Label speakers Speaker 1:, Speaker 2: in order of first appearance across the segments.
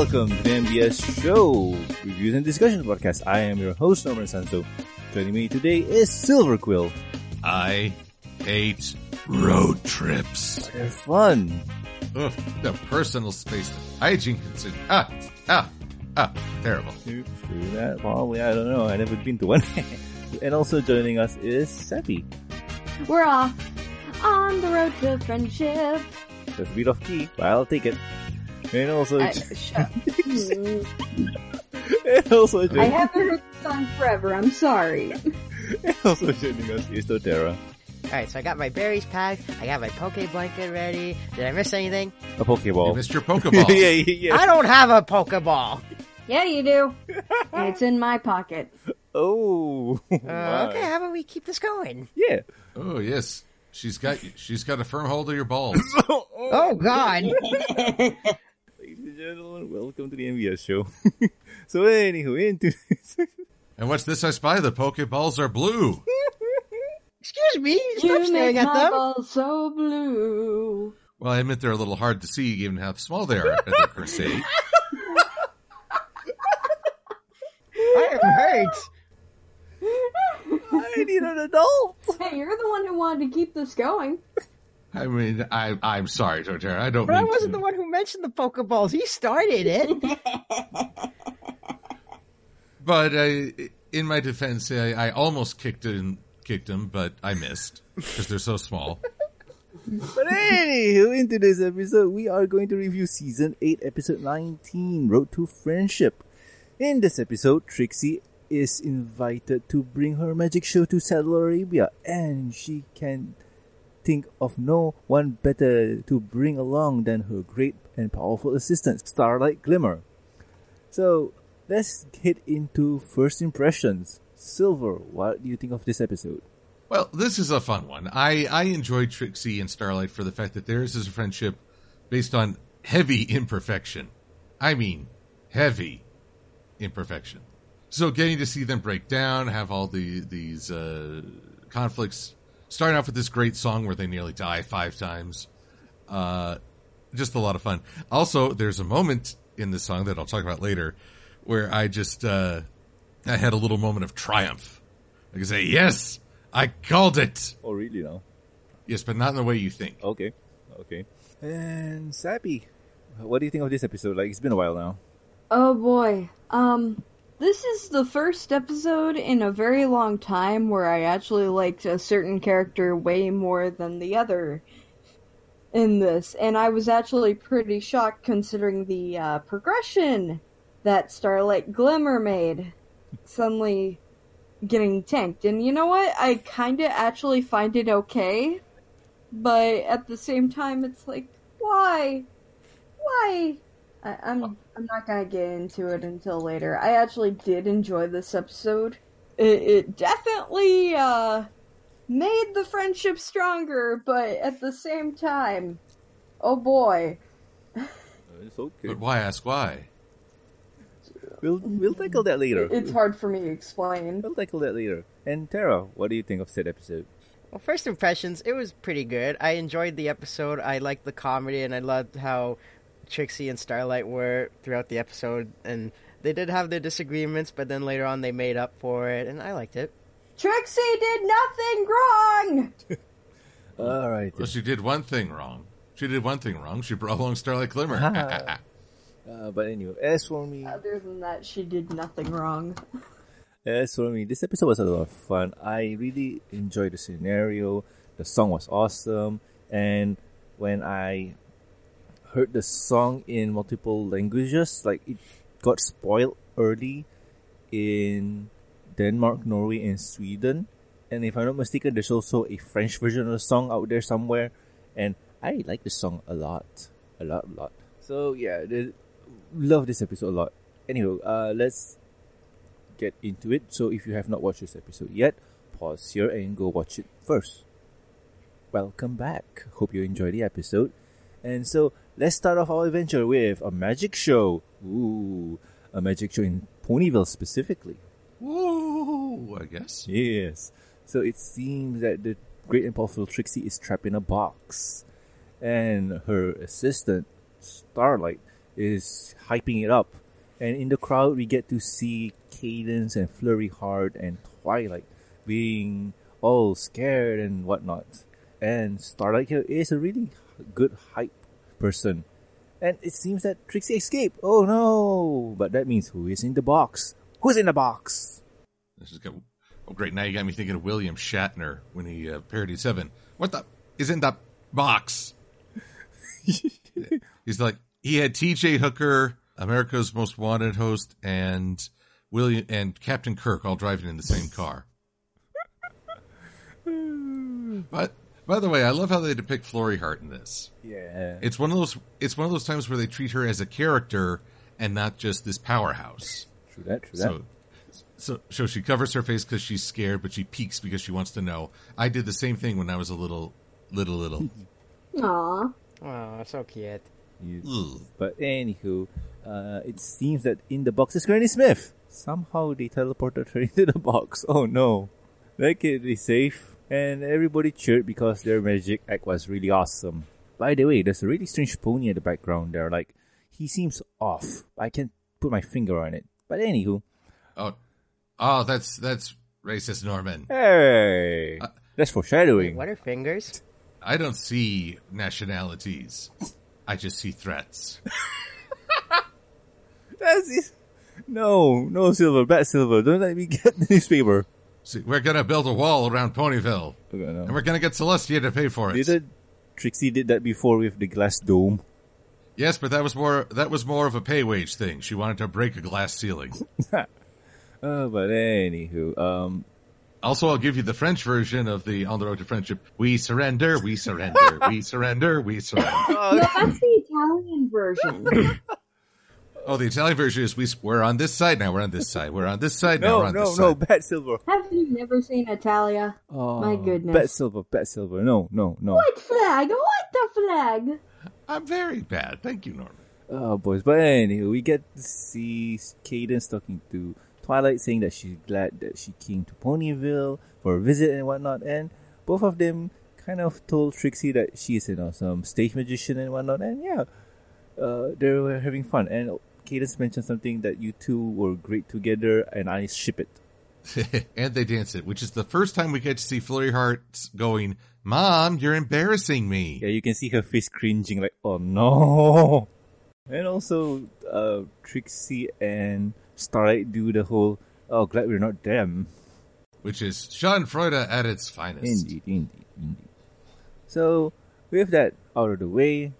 Speaker 1: welcome to the MBS Show, Reviews and Discussion Podcast. I am your host, Norman Sanzo. Joining me today is Silver Quill.
Speaker 2: I hate road trips.
Speaker 1: They're fun.
Speaker 2: Ugh, the personal space, hygiene considered. Ah, ah, ah, terrible.
Speaker 1: True that, probably, I don't know. i never been to one. and also joining us is Seppi.
Speaker 3: We're off on the road to friendship.
Speaker 1: That's a bit of key, but I'll take it. And also,
Speaker 3: I, shut.
Speaker 1: and also
Speaker 3: I haven't heard the song forever. I'm sorry.
Speaker 1: and also joining us is Torterra.
Speaker 4: Alright, so I got my berries packed, I got my poke blanket ready. Did I miss anything?
Speaker 1: A
Speaker 2: You
Speaker 1: Pokeball.
Speaker 2: missed your Pokeball.
Speaker 1: yeah, yeah, yeah.
Speaker 4: I don't have a Pokeball!
Speaker 3: Yeah, you do. It's in my pocket.
Speaker 1: Oh.
Speaker 4: Uh, okay, how about we keep this going?
Speaker 1: Yeah.
Speaker 2: Oh yes, she's got she's got a firm hold of your balls.
Speaker 4: Oh god!
Speaker 1: Ladies and gentlemen, welcome to the MBS show. so anywho, into
Speaker 2: and what's this I spy? The Pokeballs are blue.
Speaker 4: Excuse me, stop
Speaker 3: You
Speaker 4: staring
Speaker 3: make
Speaker 4: at
Speaker 3: my
Speaker 4: them!
Speaker 3: balls so blue.
Speaker 2: Well, I admit they're a little hard to see given how small they are at their crusade.
Speaker 4: I am hurt!
Speaker 1: I need an adult.
Speaker 3: Hey, you're the one who wanted to keep this going.
Speaker 2: I mean, I I'm sorry, Torterra. I don't
Speaker 4: But I wasn't
Speaker 2: to.
Speaker 4: the one who mentioned the Pokeballs, he started it!
Speaker 2: But uh, in my defense, I, I almost kicked him, kicked him, but I missed because they're so small.
Speaker 1: But anywho, in today's episode, we are going to review season 8, episode 19, Road to Friendship. In this episode, Trixie is invited to bring her magic show to Saddle Arabia, and she can think of no one better to bring along than her great and powerful assistant, Starlight Glimmer. So, let's get into first impressions. Silver, what do you think of this episode?
Speaker 2: Well, this is a fun one. I, I enjoyed Trixie and Starlight for the fact that theirs is a friendship based on heavy imperfection. I mean, heavy imperfection. So getting to see them break down, have all the these uh, conflicts, starting off with this great song where they nearly die five times, uh, just a lot of fun. Also, there's a moment in the song that I'll talk about later where I just uh, I had a little moment of triumph. I can say, "Yes, I called it."
Speaker 1: Oh, really now?
Speaker 2: Yes, but not in the way you think.
Speaker 1: Okay, okay. And Sappy, what do you think of this episode? Like, it's been a while now.
Speaker 3: Oh boy. Um, this is the first episode in a very long time where I actually liked a certain character way more than the other in this. And I was actually pretty shocked considering the uh, progression that Starlight Glimmer made. Suddenly getting tanked. And you know what? I kinda actually find it okay. But at the same time, it's like, why? Why? I, I'm I'm not gonna get into it until later. I actually did enjoy this episode. It, it definitely uh, made the friendship stronger, but at the same time, oh boy,
Speaker 1: It's okay.
Speaker 2: But why ask why?
Speaker 1: We'll we'll tackle that later.
Speaker 3: it's hard for me to explain.
Speaker 1: We'll tackle that later. And Tara, what do you think of said episode?
Speaker 4: Well, first impressions, it was pretty good. I enjoyed the episode. I liked the comedy, and I loved how Trixie and Starlight were throughout the episode. And they did have their disagreements, but then later on they made up for it, and I liked it.
Speaker 3: Trixie did nothing wrong.
Speaker 1: All right.
Speaker 2: Well, she did one thing wrong. She did one thing wrong. She brought along Starlight Glimmer.
Speaker 1: Uh, but anyway, as for me,
Speaker 3: Other than that, she did nothing wrong.
Speaker 1: as for me, this episode was a lot of fun. I really enjoyed the scenario. The song was awesome, and when I heard the song in multiple languages, like it got spoiled early in Denmark, Norway, and Sweden. And if I'm not mistaken, there's also a French version of the song out there somewhere. And I like the song a lot, a lot, a lot. So yeah, love this episode a lot. Anyway, uh, let's get into it. So if you have not watched this episode yet, pause here and go watch it first. Welcome back. Hope you enjoyed the episode. And so let's start off our adventure with a magic show. Ooh, a magic show in Ponyville specifically.
Speaker 2: Woo, I guess.
Speaker 1: Yes. So it seems that the great and powerful Trixie is trapped in a box. And her assistant, Starlight, is hyping it up. And in the crowd, we get to see Cadance and Flurry Heart and Twilight being all scared and whatnot. And Starlight here is a really good hype person. And it seems that Trixie escaped. Oh no! But that means who is in the box? Who's in the box?
Speaker 2: This is good. Oh, great. Now you got me thinking of William Shatner when he uh, parodied Seven. What the is in the box? He's like, he had T.J. Hooker, America's Most Wanted host, and William and Captain Kirk all driving in the same car. but by the way, I love how they depict Flurry Heart in this.
Speaker 1: Yeah.
Speaker 2: It's one of those. It's one of those times where they treat her as a character and not just this powerhouse.
Speaker 1: True that, true that.
Speaker 2: So, so, so she covers her face because she's scared, but she peeks because she wants to know. I did the same thing when I was a little, little, little.
Speaker 3: Aw.
Speaker 4: Oh, so cute.
Speaker 1: You- But anywho, uh, it seems that in the box is Granny Smith. Somehow they teleported her into the box. Oh no. that can't be safe. And everybody cheered because their magic act was really awesome. By the way, there's a really strange pony in the background there. Like, he seems off. I can't put my finger on it. But anywho,
Speaker 2: Oh, oh, that's that's racist, Norman.
Speaker 1: hey! Uh, that's foreshadowing.
Speaker 4: What are fingers?
Speaker 2: I don't see nationalities. I just see threats.
Speaker 1: That's. No, no, Silver, bad Silver. Don't let me get the newspaper.
Speaker 2: See, we're gonna build a wall around Ponyville,
Speaker 1: Okay, no.
Speaker 2: and we're gonna get Celestia to pay for it.
Speaker 1: Didn't Trixie did that before with the glass dome?
Speaker 2: Yes, but that was more that was more of a pay wage thing. She wanted to break a glass ceiling.
Speaker 1: Uh, but anywho, um,
Speaker 2: Also, I'll give you the French version of the On the Road to Friendship. We surrender, we surrender, we surrender, we surrender.
Speaker 3: No, that's the Italian version.
Speaker 2: Oh, the Italian version is we, we're on this side now, we're on this side, we're on this side now, we're
Speaker 1: no,
Speaker 2: on
Speaker 1: no,
Speaker 2: this
Speaker 1: no,
Speaker 2: side.
Speaker 1: bad silver.
Speaker 3: Have you never seen Italia?
Speaker 1: Oh,
Speaker 3: My goodness.
Speaker 1: bad silver, bad silver. No, no, no.
Speaker 3: What flag? What the flag?
Speaker 2: I'm very bad. Thank you, Norman.
Speaker 1: Oh, boys. But anyway, we get to see Cadance talking to Twilight, saying that she's glad that she came to Ponyville for a visit and whatnot. And both of them kind of told Trixie that she's an awesome stage magician and whatnot. And yeah, uh, they were having fun. And Cadance mentioned something that you two were great together, and I ship it.
Speaker 2: and they dance it, which is the first time we get to see Flurry Heart going, Mom, you're embarrassing me.
Speaker 1: Yeah, you can see her face cringing, like, oh no. And also, uh, Trixie and Starlight do the whole, oh, glad we're not them.
Speaker 2: Which is Sean Schadenfreude at its finest.
Speaker 1: Indeed, indeed, indeed. So, with that out of the way,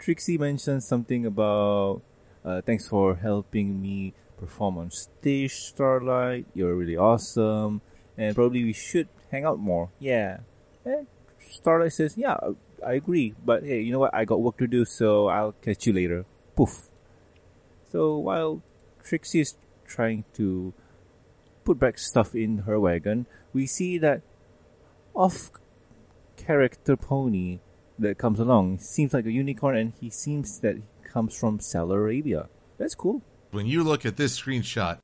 Speaker 1: Trixie mentions something about, uh, thanks for helping me perform on stage, Starlight. You're really awesome. And probably we should hang out more. Yeah. And Starlight says, yeah, I agree. But hey, you know what? I got work to do, so I'll catch you later. Poof. So while Trixie is trying to put back stuff in her wagon, we see that off character pony that comes along seems like a unicorn and he seems that comes from Saudi Arabia. That's cool.
Speaker 2: When you look at this screenshot,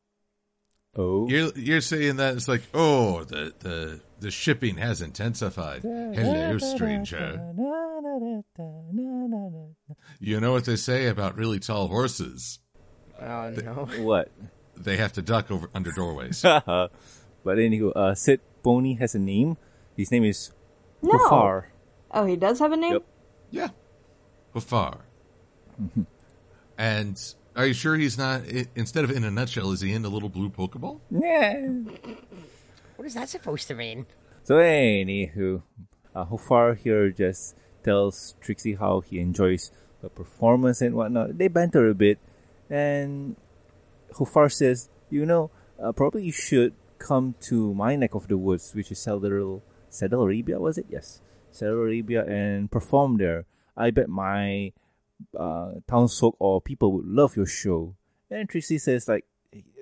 Speaker 1: Oh.
Speaker 2: you're you're saying that it's like, oh, the the the shipping has intensified. Hello, stranger. You know what they say about really tall horses?
Speaker 4: Oh no.
Speaker 1: What?
Speaker 2: They have to duck over under doorways.
Speaker 1: but anywho, uh, Sid Pony has a name. His name is
Speaker 3: No.
Speaker 1: Hoo'Far.
Speaker 3: Oh, he does have a name?
Speaker 1: Yep.
Speaker 2: yeah, Bafar. And are you sure he's not? Instead of in a nutshell, is he in the little blue Pokeball?
Speaker 1: Yeah.
Speaker 4: What is that supposed to mean?
Speaker 1: So anywho, uh, Hoo'Far here just tells Trixie how he enjoys the performance and whatnot. They banter a bit, and Hoo'Far says, "You know, uh, probably you should come to my neck of the woods, which is Saddle Saddle Arabia, was it? Yes, Saddle Arabia, and perform there. I bet my uh, townsfolk or people would love your show." And Trixie says, "Like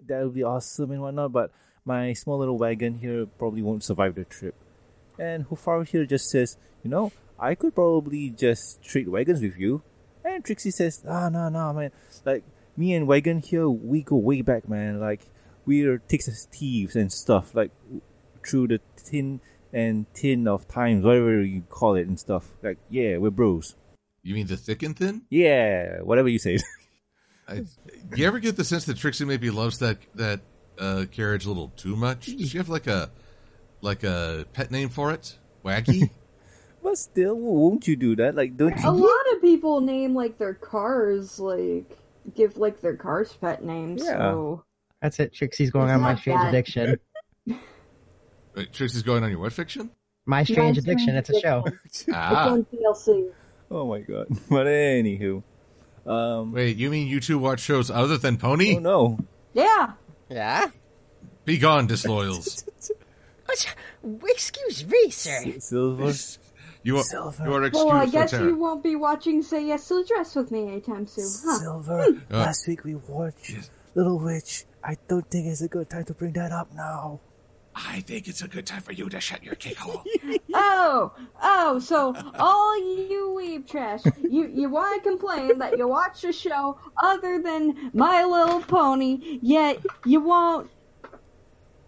Speaker 1: that would be awesome and whatnot, but my small little wagon here probably won't survive the trip." And Hoo'Far here just says, "You know, I could probably just trade wagons with you." And Trixie says, "Ah, no, no, man. Like me and Wagon here, we go way back, man. Like we're Texas thieves and stuff. Like through the tin and tin of times, whatever you call it and stuff. Like yeah, we're bros.
Speaker 2: You mean the thick and thin?
Speaker 1: Yeah, whatever you say.
Speaker 2: I, you ever get the sense that Trixie maybe loves that that uh, carriage a little too much? Does she have like a like a pet name for it? Waggy?
Speaker 1: But still, won't you do that? Like, don't you?
Speaker 3: A
Speaker 1: you?
Speaker 3: lot of people name like their cars like give like their cars pet names.
Speaker 1: Yeah.
Speaker 3: So
Speaker 4: That's it. Trixie's going
Speaker 3: It's
Speaker 4: on my strange
Speaker 3: that-
Speaker 4: addiction.
Speaker 2: Wait, Trixie's going on your what fiction?
Speaker 4: My strange
Speaker 3: My
Speaker 4: addiction. It's a show.
Speaker 3: It's
Speaker 2: Ah,
Speaker 3: on TLC.
Speaker 1: Oh my god. But anywho, um,
Speaker 2: wait, you mean you two watch shows other than Pony?
Speaker 1: oh no,
Speaker 3: Yeah.
Speaker 4: Yeah.
Speaker 2: Be gone, disloyals.
Speaker 4: Excuse me, sir.
Speaker 1: Silver.
Speaker 2: You are,
Speaker 1: Silver.
Speaker 2: you are excused
Speaker 3: Well, I guess
Speaker 2: terror.
Speaker 3: you won't be watching Say Yes to the Dress with me anytime soon, huh?
Speaker 1: Silver. Last week we watched Little Witch. I don't think it's a good time to bring that up now.
Speaker 2: I think it's a good time for you to shut your cake hole.
Speaker 3: Oh, oh, so all you weeb trash, you you want to complain that you watch a show other than My Little Pony, yet you won't.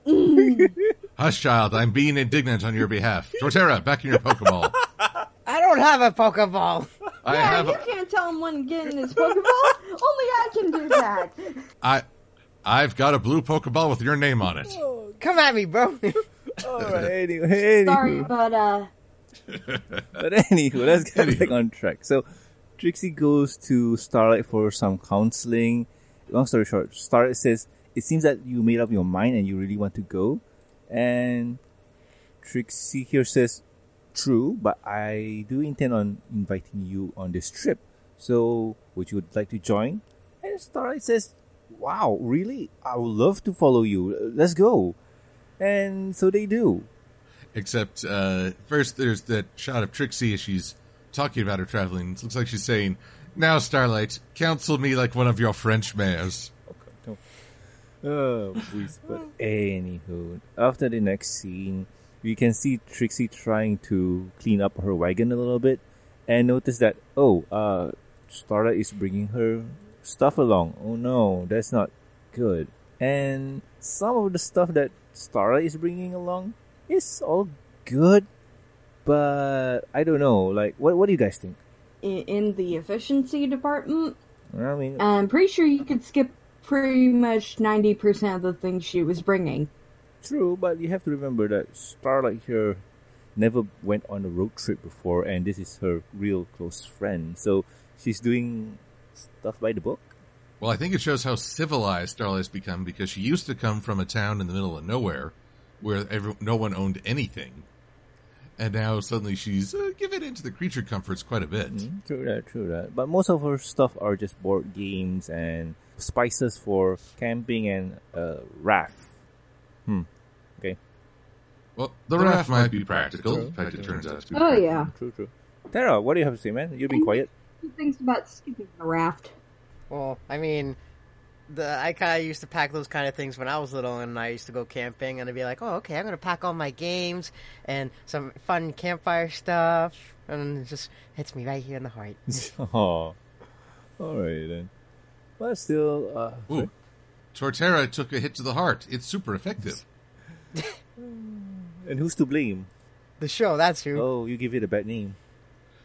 Speaker 3: Mm.
Speaker 2: Hush, child. I'm being indignant on your behalf. Torterra, back in your Pokeball.
Speaker 4: I don't have a Pokeball.
Speaker 2: I
Speaker 3: yeah,
Speaker 2: have.
Speaker 3: you can't tell him when to get in his Pokeball. Only I can do that.
Speaker 2: I. I've got a blue Pokeball with your name on it.
Speaker 4: Come at me, bro.
Speaker 1: Alright, anyway,
Speaker 3: Sorry, but uh,
Speaker 1: But anywho, let's get back on track. So, Trixie goes to Starlight for some counseling. Long story short, Starlight says, It seems that you made up your mind and you really want to go. And Trixie here says, True, but I do intend on inviting you on this trip. So, would you like to join? And Starlight says, Wow, really? I would love to follow you. Let's go. And so they do.
Speaker 2: Except, uh, first there's that shot of Trixie as she's talking about her traveling. It looks like she's saying, Now, Starlight, counsel me like one of your French mares.
Speaker 1: Okay, no. Oh, please. But anywho, after the next scene, we can see Trixie trying to clean up her wagon a little bit, and notice that oh, uh, Starlight is bringing her stuff along. Oh no, that's not good. And some of the stuff that Starlight is bringing along is all good, but I don't know. Like, what what do you guys think?
Speaker 3: in, in the efficiency department,
Speaker 1: I mean,
Speaker 3: I'm pretty sure you could skip pretty much 90% of the things she was bringing.
Speaker 1: True, but you have to remember that Starlight here never went on a road trip before, and this is her real close friend. So she's doing stuff by the book.
Speaker 2: Well, I think it shows how civilized Starlight's become because she used to come from a town in the middle of nowhere where every, no one owned anything. And now suddenly she's uh, given into the creature comforts quite a bit.
Speaker 1: Mm, True that, true that. But most of her stuff are just board games and spices for camping and uh, raft. Hmm. Okay.
Speaker 2: Well, the raft might be practical. In fact, it turns out to be.
Speaker 3: Oh, yeah.
Speaker 1: True, true. Tara, what do you have to say, man? You've been quiet.
Speaker 3: Things about skipping the raft.
Speaker 4: Well, I mean, the I kind of used to pack those kind of things when I was little, and I used to go camping, and I'd be like, "Oh, okay, I'm gonna pack all my games and some fun campfire stuff," and it just hits me right here in the heart.
Speaker 1: oh. Alright then. But still, uh,
Speaker 2: Ooh. Torterra took a hit to the heart. It's super effective.
Speaker 1: and who's to blame?
Speaker 4: the show, that's who.
Speaker 1: Oh, you give it a bad name.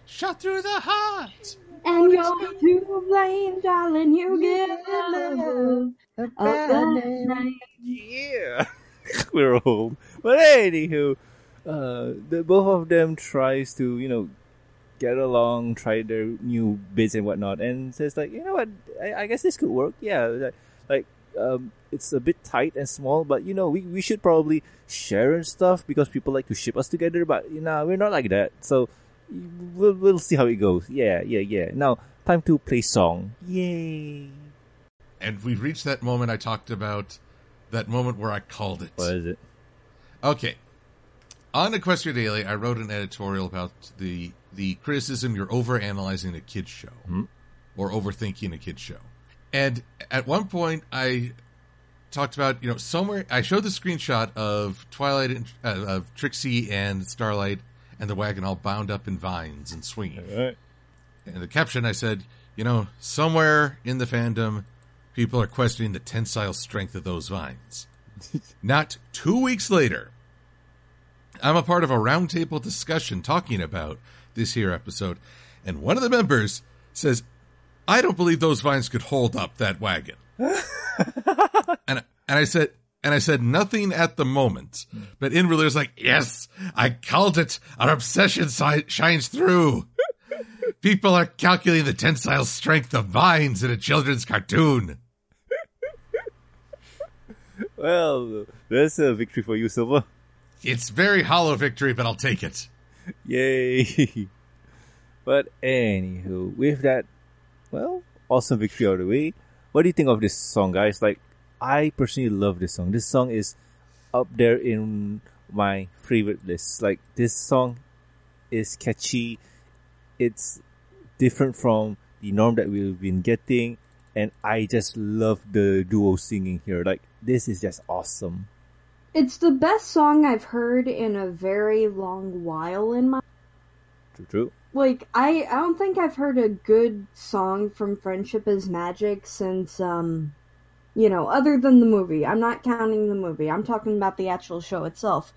Speaker 2: Shot through the heart.
Speaker 3: And you're to blame, darling, you get love.
Speaker 4: A
Speaker 3: of
Speaker 4: bad
Speaker 3: the
Speaker 4: name.
Speaker 3: night.
Speaker 1: Yeah, we're old. But anywho, uh, the both of them tries to you know get along, try their new bits and whatnot, and says like, you know what, I, I guess this could work. Yeah, like, like um, it's a bit tight and small, but you know we we should probably share and stuff because people like to ship us together. But you know we're not like that, so we'll we'll see how it goes. Yeah, yeah, yeah. Now time to play song. Yay!
Speaker 2: And we've reached that moment I talked about. That moment where I called it.
Speaker 1: What is it?
Speaker 2: Okay. On Equestria Daily, I wrote an editorial about the the criticism you're overanalyzing a kids show or overthinking a kids show. And at one point, I talked about you know somewhere I showed the screenshot of Twilight and, uh, of Trixie and Starlight and the wagon all bound up in vines and swinging.
Speaker 1: All right.
Speaker 2: And the caption I said, you know, somewhere in the fandom, people are questioning the tensile strength of those vines. Not two weeks later, I'm a part of a roundtable discussion talking about this here episode, and one of the members says, I don't believe those vines could hold up that wagon. and and I said and I said nothing at the moment, but inwardly I was like, yes, I called it. Our obsession si- shines through. People are calculating the tensile strength of vines in a children's cartoon.
Speaker 1: Well, that's a victory for you, Silver.
Speaker 2: It's very hollow victory, but I'll take it.
Speaker 1: Yay! but anywho, with that, well, awesome victory out of the way. What do you think of this song, guys? Like, I personally love this song. This song is up there in my favorite list. Like, this song is catchy. It's different from the norm that we've been getting, and I just love the duo singing here. Like, this is just awesome.
Speaker 3: It's the best song I've heard in a very long while in my
Speaker 1: True, true.
Speaker 3: like I I don't think I've heard a good song from Friendship is Magic since um you know, other than the movie. I'm not counting the movie. I'm talking about the actual show itself.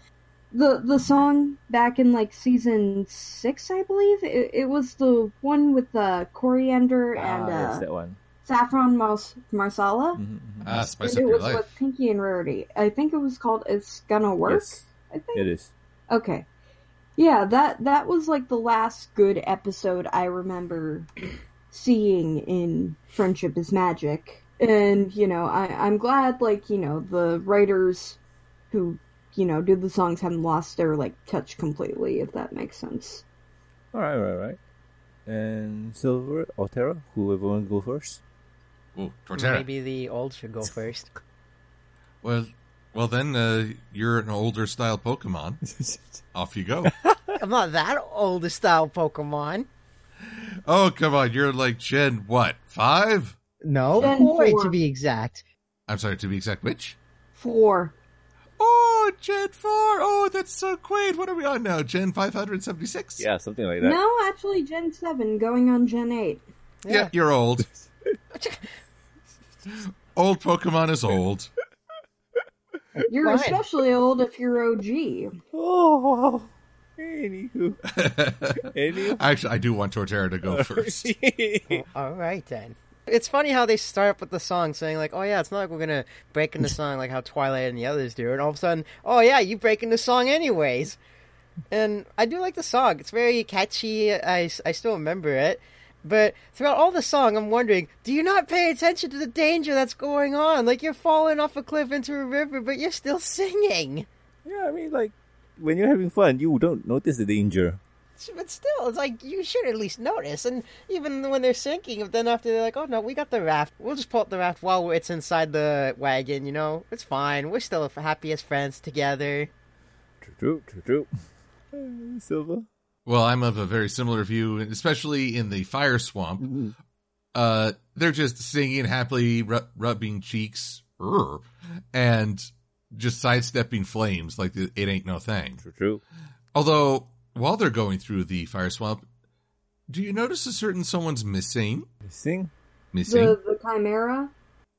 Speaker 3: The the song back in like season 6, I believe. It, it was the one with the coriander and
Speaker 1: ah,
Speaker 3: uh,
Speaker 1: that one.
Speaker 3: saffron mars- masala.
Speaker 1: Mhm, mhm.
Speaker 2: Ah, spice
Speaker 3: And
Speaker 2: up
Speaker 3: it
Speaker 2: your
Speaker 3: was
Speaker 2: life.
Speaker 3: with Pinkie and Rarity. I think it was called It's Gonna Work.
Speaker 1: Yes,
Speaker 3: I think.
Speaker 1: it is.
Speaker 3: Okay. Yeah, that that was like the last good episode I remember seeing in Friendship is Magic. And, you know, I, I'm glad like, you know, the writers who, you know, do the songs haven't lost their like touch completely, if that makes sense.
Speaker 1: All right, right, right. And Silver or Terra, whoever want to go first.
Speaker 2: Ooh, Torterra.
Speaker 4: Maybe the old should go first.
Speaker 2: Well, well then uh, you're an older style Pokemon. Off you go.
Speaker 4: I'm not that old a style Pokemon.
Speaker 2: oh come on, you're like Gen what five?
Speaker 4: No,
Speaker 3: Gen
Speaker 4: boy,
Speaker 3: four.
Speaker 4: to be exact.
Speaker 2: I'm sorry to be exact. Which?
Speaker 3: Four.
Speaker 2: Oh, Gen four. Oh, that's so quaint. What are we on now? Gen five hundred seventy six.
Speaker 1: yeah, something like that.
Speaker 3: No, actually Gen 7 going on Gen 8.
Speaker 2: yeah, you're old. old Pokemon is old.
Speaker 3: You're
Speaker 4: Fine.
Speaker 3: especially old if you're OG.
Speaker 1: Oh, wow. Anywho. Anywho.
Speaker 2: Actually, I do want Torterra to go first.
Speaker 4: All right then. It's funny how they start up with the song saying like, "Oh yeah, it's not like we're gonna break into song like how Twilight and the others do," and all of a sudden, "Oh yeah, you break into song anyways." And I do like the song. It's very catchy. I, I still remember it. But throughout all the song, I'm wondering, do you not pay attention to the danger that's going on? Like you're falling off a cliff into a river, but you're still singing.
Speaker 1: yeah, I mean, like, when you're having fun, you don't notice the danger.
Speaker 4: But still, it's like you should at least notice. And even when they're sinking, then after they're like, "Oh no, we got the raft. We'll just pull up the raft while it's inside the wagon." You know, it's fine. We're still happy as friends together.
Speaker 1: True, true, true, true. Silver?
Speaker 2: Well, I'm of a very similar view, especially in the fire swamp. Uh, they're just singing happily, ru- rubbing cheeks, Urgh, and just sidestepping flames like it ain't no thing.
Speaker 1: True, true.
Speaker 2: Although, while they're going through the fire swamp, do you notice a certain someone's missing?
Speaker 1: Missing?
Speaker 2: Missing?
Speaker 3: The the Chimera.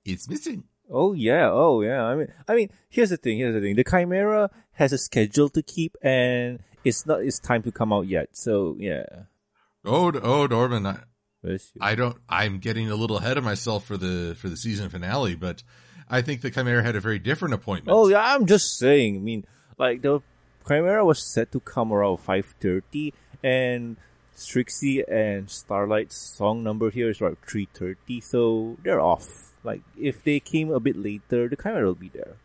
Speaker 2: It's missing.
Speaker 1: Oh yeah, oh yeah. I mean, I mean, here's the thing. Here's the thing. The Chimera has a schedule to keep, and it's not. It's time to come out yet. So yeah.
Speaker 2: Oh, oh, Norman, I, I don't. I'm getting a little ahead of myself for the for the season finale, but I think the Chimera had a very different appointment.
Speaker 1: Oh yeah, I'm just saying. I mean, like the Chimera was set to come around five thirty, and Strixie and Starlight's song number here is around three thirty, so they're off. Like if they came a bit later, the Chimera will be there.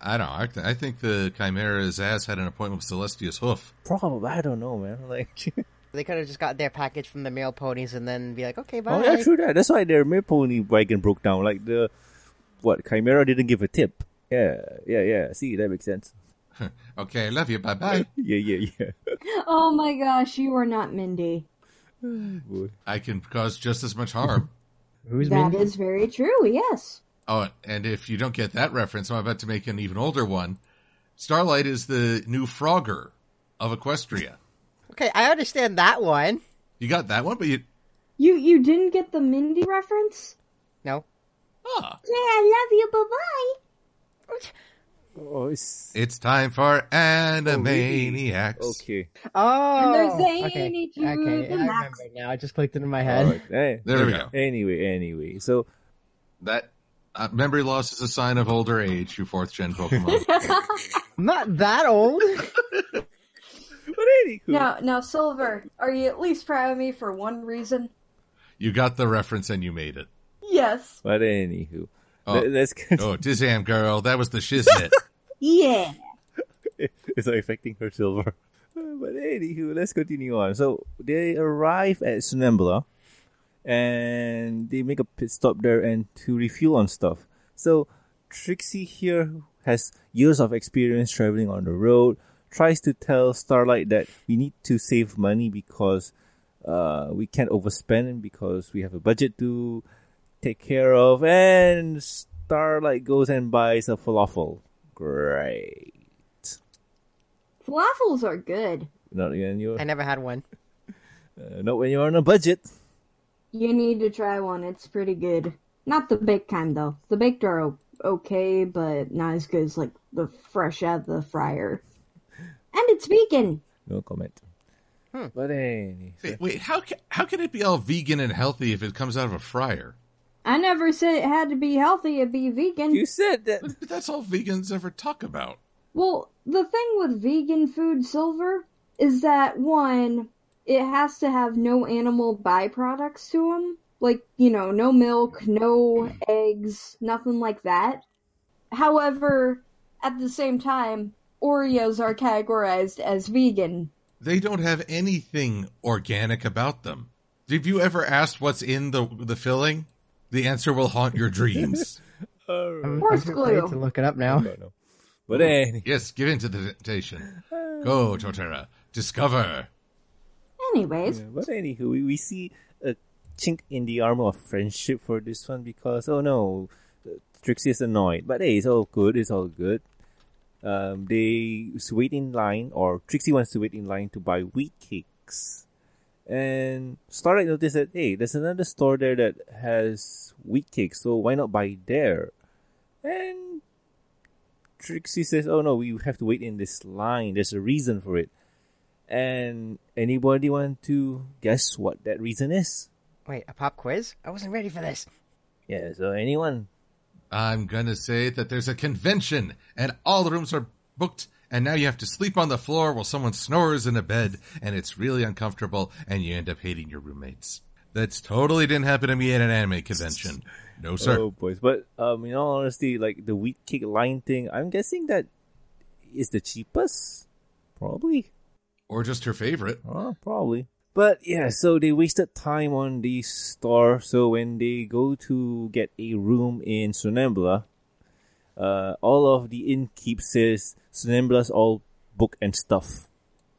Speaker 2: I don't know. I, th- I think the Chimera's ass had an appointment with Celestia's hoof.
Speaker 1: Probably, I don't know, man. Like,
Speaker 4: They could have just got their package from the mail ponies and then be like, "Okay, bye."
Speaker 1: oh yeah, true that. That's why their mail pony wagon broke down. Like the what Chimera didn't give a tip. Yeah, yeah, yeah. See, that makes sense.
Speaker 2: Okay, I love you. Bye bye.
Speaker 1: Yeah, yeah, yeah.
Speaker 3: Oh my gosh, you are not Mindy.
Speaker 2: I can cause just as much harm.
Speaker 4: Who's
Speaker 3: That
Speaker 4: Mindy?
Speaker 3: is very true. Yes.
Speaker 2: Oh, and if you don't get that reference, I'm about to make an even older one. Starlight is the new Frogger of Equestria.
Speaker 4: Okay, I understand that one.
Speaker 2: You got that one, but you
Speaker 3: You you didn't get the Mindy reference?
Speaker 4: No.
Speaker 2: ah
Speaker 3: Yeah, I love you. Bye bye.
Speaker 1: Oh, it's
Speaker 2: It's time for Animaniacs.
Speaker 1: okay.
Speaker 4: Oh,
Speaker 3: there's
Speaker 4: okay,
Speaker 3: zany to
Speaker 4: okay,
Speaker 3: the
Speaker 4: I
Speaker 3: max.
Speaker 4: remember now. I just clicked it in my head.
Speaker 1: Alright, eh,
Speaker 2: There we go.
Speaker 1: Anyway, anyway, so
Speaker 2: That uh, memory loss is a sign of older age, you fourth gen Pokemon.
Speaker 4: I'm not that old.
Speaker 1: but anywho,
Speaker 3: now, now, Silver, are you at least proud of me for one reason?
Speaker 2: you got the reference and you made it.
Speaker 3: Yes.
Speaker 1: but anywho,
Speaker 2: Oh.
Speaker 1: let, us
Speaker 2: Oh, Tizam girl, that was the shiznit.
Speaker 3: Yeah.
Speaker 1: it's not affecting her silver. But anywho, let's continue on. So they arrive at Somnambula, and they make a pit stop there and to refuel on stuff. So Trixie here has years of experience traveling on the road. Tries to tell Starlight that we need to save money because uh, we can't overspend because we have a budget to take care of. And Starlight goes and buys a falafel. Great.
Speaker 3: Falafels are good.
Speaker 1: Not when you're
Speaker 4: I never had one.
Speaker 1: uh, not when you're on a budget.
Speaker 3: You need to try one. It's pretty good. Not the baked kind though. The baked are okay, but not as good as like the fresh out of the fryer. And it's vegan.
Speaker 1: No comment. But anyway,
Speaker 2: wait, wait, how can, how can it be all vegan and healthy if it comes out of a fryer?
Speaker 3: I never said it had to be healthy. It'd be vegan.
Speaker 1: you said that.
Speaker 2: But that's all vegans ever talk about.
Speaker 3: Well, the thing with vegan food, Silver, is that one, it has to have no animal byproducts to them. Like, you know, no milk, no eggs, nothing like that. However, at the same time, Oreos are categorized as vegan.
Speaker 2: They don't have anything organic about them. Have you ever asked what's in the the filling? The answer will haunt your dreams.
Speaker 4: I'm,
Speaker 3: Horse
Speaker 4: I'm ready
Speaker 3: glue.
Speaker 4: to look it up now.
Speaker 1: No, no. But anyway,
Speaker 2: yes, give in to the temptation. Go, Torterra. Discover.
Speaker 3: Anyways,
Speaker 1: yeah, but anywho, we, we see a chink in the armor of friendship for this one because oh no, Trixie is annoyed. But hey, it's all good. It's all good. Um, they wait in line, or Trixie wants to wait in line to buy wheat cakes. And Starlight noticed that hey, there's another store there that has wheat cakes, so why not buy there? And Trixie says, "Oh no, we have to wait in this line. There's a reason for it." And anybody want to guess what that reason is?
Speaker 4: Wait, a pop quiz? I wasn't ready for this.
Speaker 1: Yeah, so anyone?
Speaker 2: I'm gonna say that there's a convention and all the rooms are booked and now you have to sleep on the floor while someone snores in a bed and it's really uncomfortable and you end up hating your roommates. That's totally didn't happen to me at an anime convention. No sir.
Speaker 1: Oh boys, but um, in all honesty, like the wheat cake line thing, I'm guessing that is the cheapest, probably.
Speaker 2: Or just her favorite.
Speaker 1: Oh, probably. But yeah, so they wasted time on the store. So when they go to get a room in Somnambula, uh, all of the innkeep says Somnambula's all book and stuff.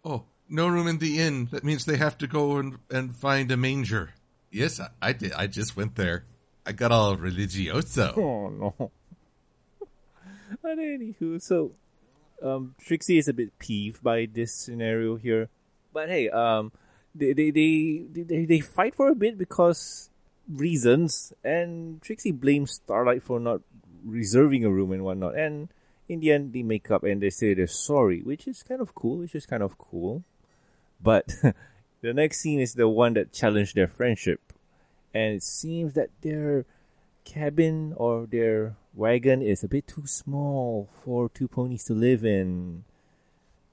Speaker 2: Oh, no room in the inn. That means they have to go and, and find a manger. Yes, I, I did. I just went there. I got all religioso.
Speaker 1: Oh no. but anywho, so um, Trixie is a bit peeved by this scenario here. But hey, um, they they they they, they fight for a bit because reasons, and Trixie blames Starlight for not reserving a room and whatnot. And in the end, they make up and they say they're sorry, which is kind of cool. Which is kind of cool. But the next scene is the one that challenged their friendship, and it seems that their cabin or their wagon is a bit too small for two ponies to live in.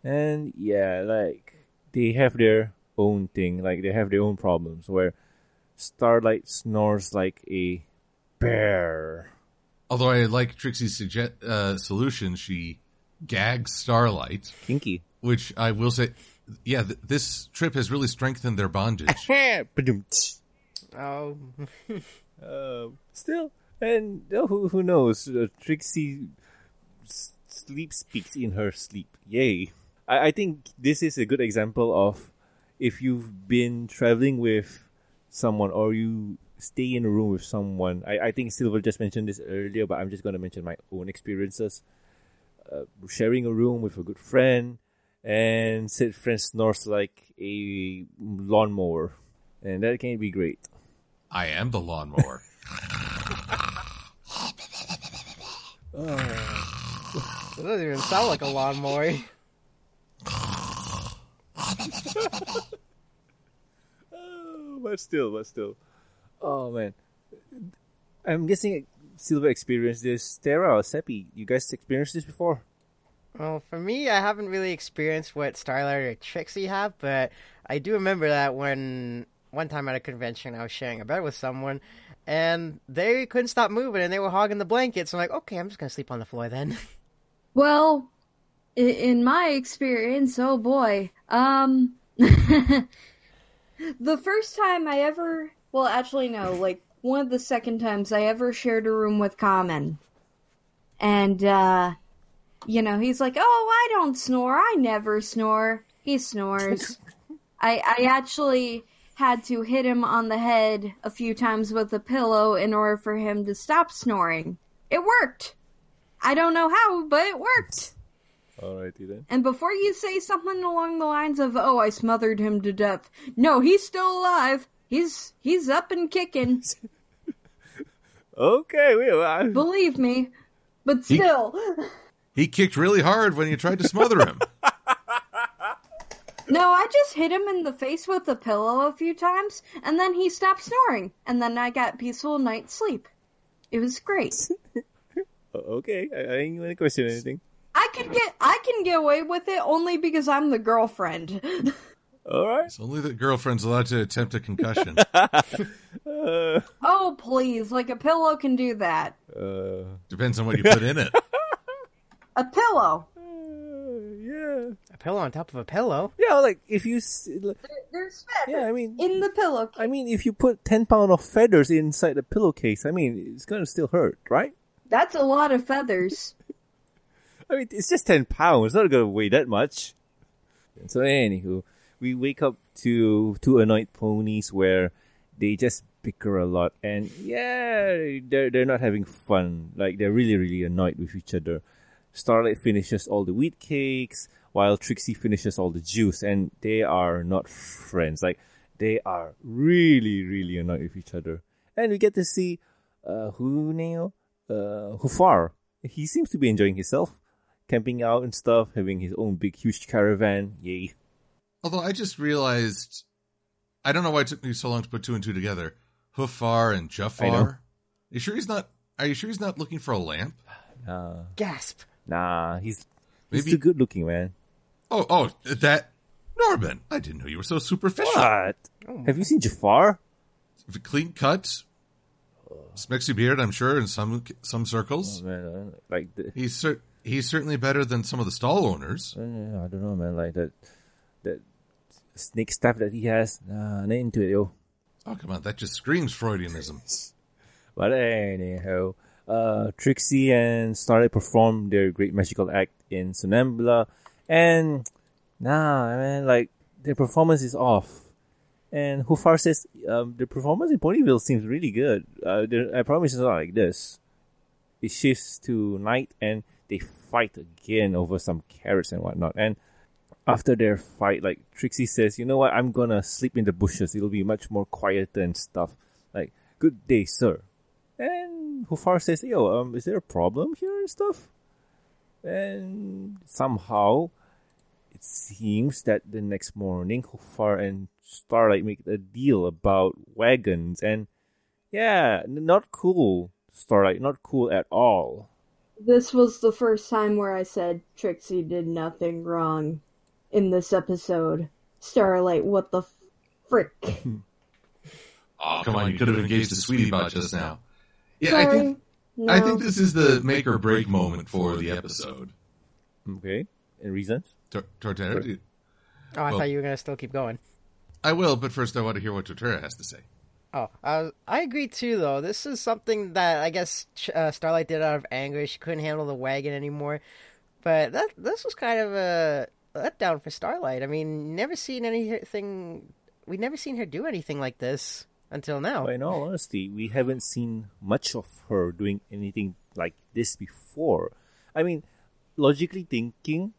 Speaker 1: And yeah, like they have their own thing, like they have their own problems where Starlight snores like a bear.
Speaker 2: Although I like Trixie's suge- uh, solution, she gags Starlight,
Speaker 1: Kinky.
Speaker 2: which I will say, yeah, th- this trip has really strengthened their bondage.
Speaker 4: Oh,
Speaker 1: uh, still, and uh, who who knows? Uh, Trixie s- sleep speaks in her sleep. Yay! I, I think this is a good example of if you've been traveling with someone or you stay in a room with someone. I, I think Silver just mentioned this earlier, but I'm just going to mention my own experiences. Uh, sharing a room with a good friend, and said friend snores like a lawnmower, and that can be great.
Speaker 2: I am the lawnmower.
Speaker 4: It doesn't even sound like a lawnmower.
Speaker 1: Oh, but still, but still. Oh man, I'm guessing Silver experienced this. Tara or Seppi, you guys experienced this before?
Speaker 4: Well, for me, I haven't really experienced what Starlight or Trixie have, but I do remember that when one time at a convention, I was sharing a bed with someone, and they couldn't stop moving, and they were hogging the blankets. I'm like, okay, I'm just gonna sleep on the floor then.
Speaker 3: Well, in my experience, oh boy. Um the first time I ever, well actually no, like one of the second times I ever shared a room with Common. And uh you know, he's like, "Oh, I don't snore. I never snore." He snores. I I actually had to hit him on the head a few times with a pillow in order for him to stop snoring. It worked. I don't know how, but it worked.
Speaker 1: Alrighty then.
Speaker 3: And before you say something along the lines of, "Oh, I smothered him to death," no, he's still alive. He's he's up and kicking.
Speaker 1: Okay, we. I,
Speaker 3: Believe me. But still,
Speaker 2: He kicked really hard when you tried to smother him.
Speaker 3: no, I just hit him in the face with a pillow a few times, and then he stopped snoring, and then I got peaceful night's sleep. It was great.
Speaker 1: Oh, okay, I, I didn't want to question anything.
Speaker 3: I can get I can get away with it only because I'm the girlfriend.
Speaker 1: All right.
Speaker 2: It's only that girlfriend's allowed to attempt a concussion.
Speaker 1: Uh,
Speaker 3: oh please, like a pillow can do that.
Speaker 1: uh,
Speaker 2: Depends on what you put in it.
Speaker 3: A pillow.
Speaker 1: yeah.
Speaker 4: a pillow on top of a pillow.
Speaker 1: Yeah, like if you. s- like,
Speaker 3: There's feathers
Speaker 1: Yeah, I mean.
Speaker 3: in the pillow.
Speaker 1: I mean, if you put ten pound of feathers inside the pillowcase, I mean, it's gonna still hurt, right?
Speaker 3: That's a lot of feathers.
Speaker 1: I mean, it's just 10 pounds. It's not going to weigh that much. So, anywho, we wake up to two annoyed ponies where they just bicker a lot. And yeah, they're, they're not having fun. Like, they're really, really annoyed with each other. Starlight finishes all the wheat cakes while Trixie finishes all the juice. And they are not friends. Like, they are really, really annoyed with each other. And we get to see, uh, Huneo, uh, Hoo'Far. He seems to be enjoying himself camping out and stuff, having his own big, huge caravan. Yay.
Speaker 2: Although I just realized, I don't know why it took me so long to put two and two together. Hoo'Far and
Speaker 1: I know.
Speaker 2: Jafar. You sure he's not? Are you sure he's not looking for a lamp?
Speaker 1: Nah,
Speaker 4: Gasp.
Speaker 1: nah, he's, he's
Speaker 2: Maybe-
Speaker 1: too good looking, man.
Speaker 2: Oh, oh, that Norman. I didn't know you were so superficial.
Speaker 1: What?
Speaker 4: Oh
Speaker 1: Have you seen Jafar?
Speaker 2: Clean cut, smexy beard. I'm sure in some some
Speaker 1: Oh,
Speaker 2: circles.
Speaker 1: man, uh, like, the,
Speaker 2: He's cer- he's certainly better than some of the stall owners.
Speaker 1: uh, I don't know, man, like that, that snake stuff that he has. Nah, not into it, yo.
Speaker 2: Oh come on, that just screams Freudianism.
Speaker 1: But anyhow, uh, Trixie and Starlight perform their great magical act in Somnambula, and nah, man, like their performance is off. And Hoo'Far says um, the performance in Ponyville seems really good. Uh, I promise it's not like this. It shifts to night, and they fight again over some carrots and whatnot. And after their fight, like Trixie says, "You know what? I'm gonna sleep in the bushes. It'll be much more quieter and stuff." Like, "Good day, sir." And Hoo'Far says, "Yo, um, is there a problem here and stuff?" And somehow, it seems that the next morning, Hoo'Far and Starlight make a deal about wagons, and yeah, not cool. Starlight, not cool at all.
Speaker 3: This was the first time where I said Trixie did nothing wrong in this episode. Starlight, what the frick?
Speaker 2: Oh come on, you could have engaged a sweetie bot just now. Yeah, I think
Speaker 3: No.
Speaker 2: I think this is the make or break moment for the episode.
Speaker 1: Okay, and reasons?
Speaker 2: Tor- Torterra, do-
Speaker 4: Oh, I
Speaker 2: Well-
Speaker 4: thought you were gonna still keep going.
Speaker 2: I will, but first I want to hear what Torterra has to say.
Speaker 4: Oh, uh, I agree too. Though this is something that I guess uh, Starlight did out of anger. She couldn't handle the wagon anymore. But that this was kind of a letdown for Starlight. I mean, never seen anything. We never seen her do anything like this until now.
Speaker 1: But in all honesty, we haven't seen much of her doing anything like this before. I mean, logically thinking,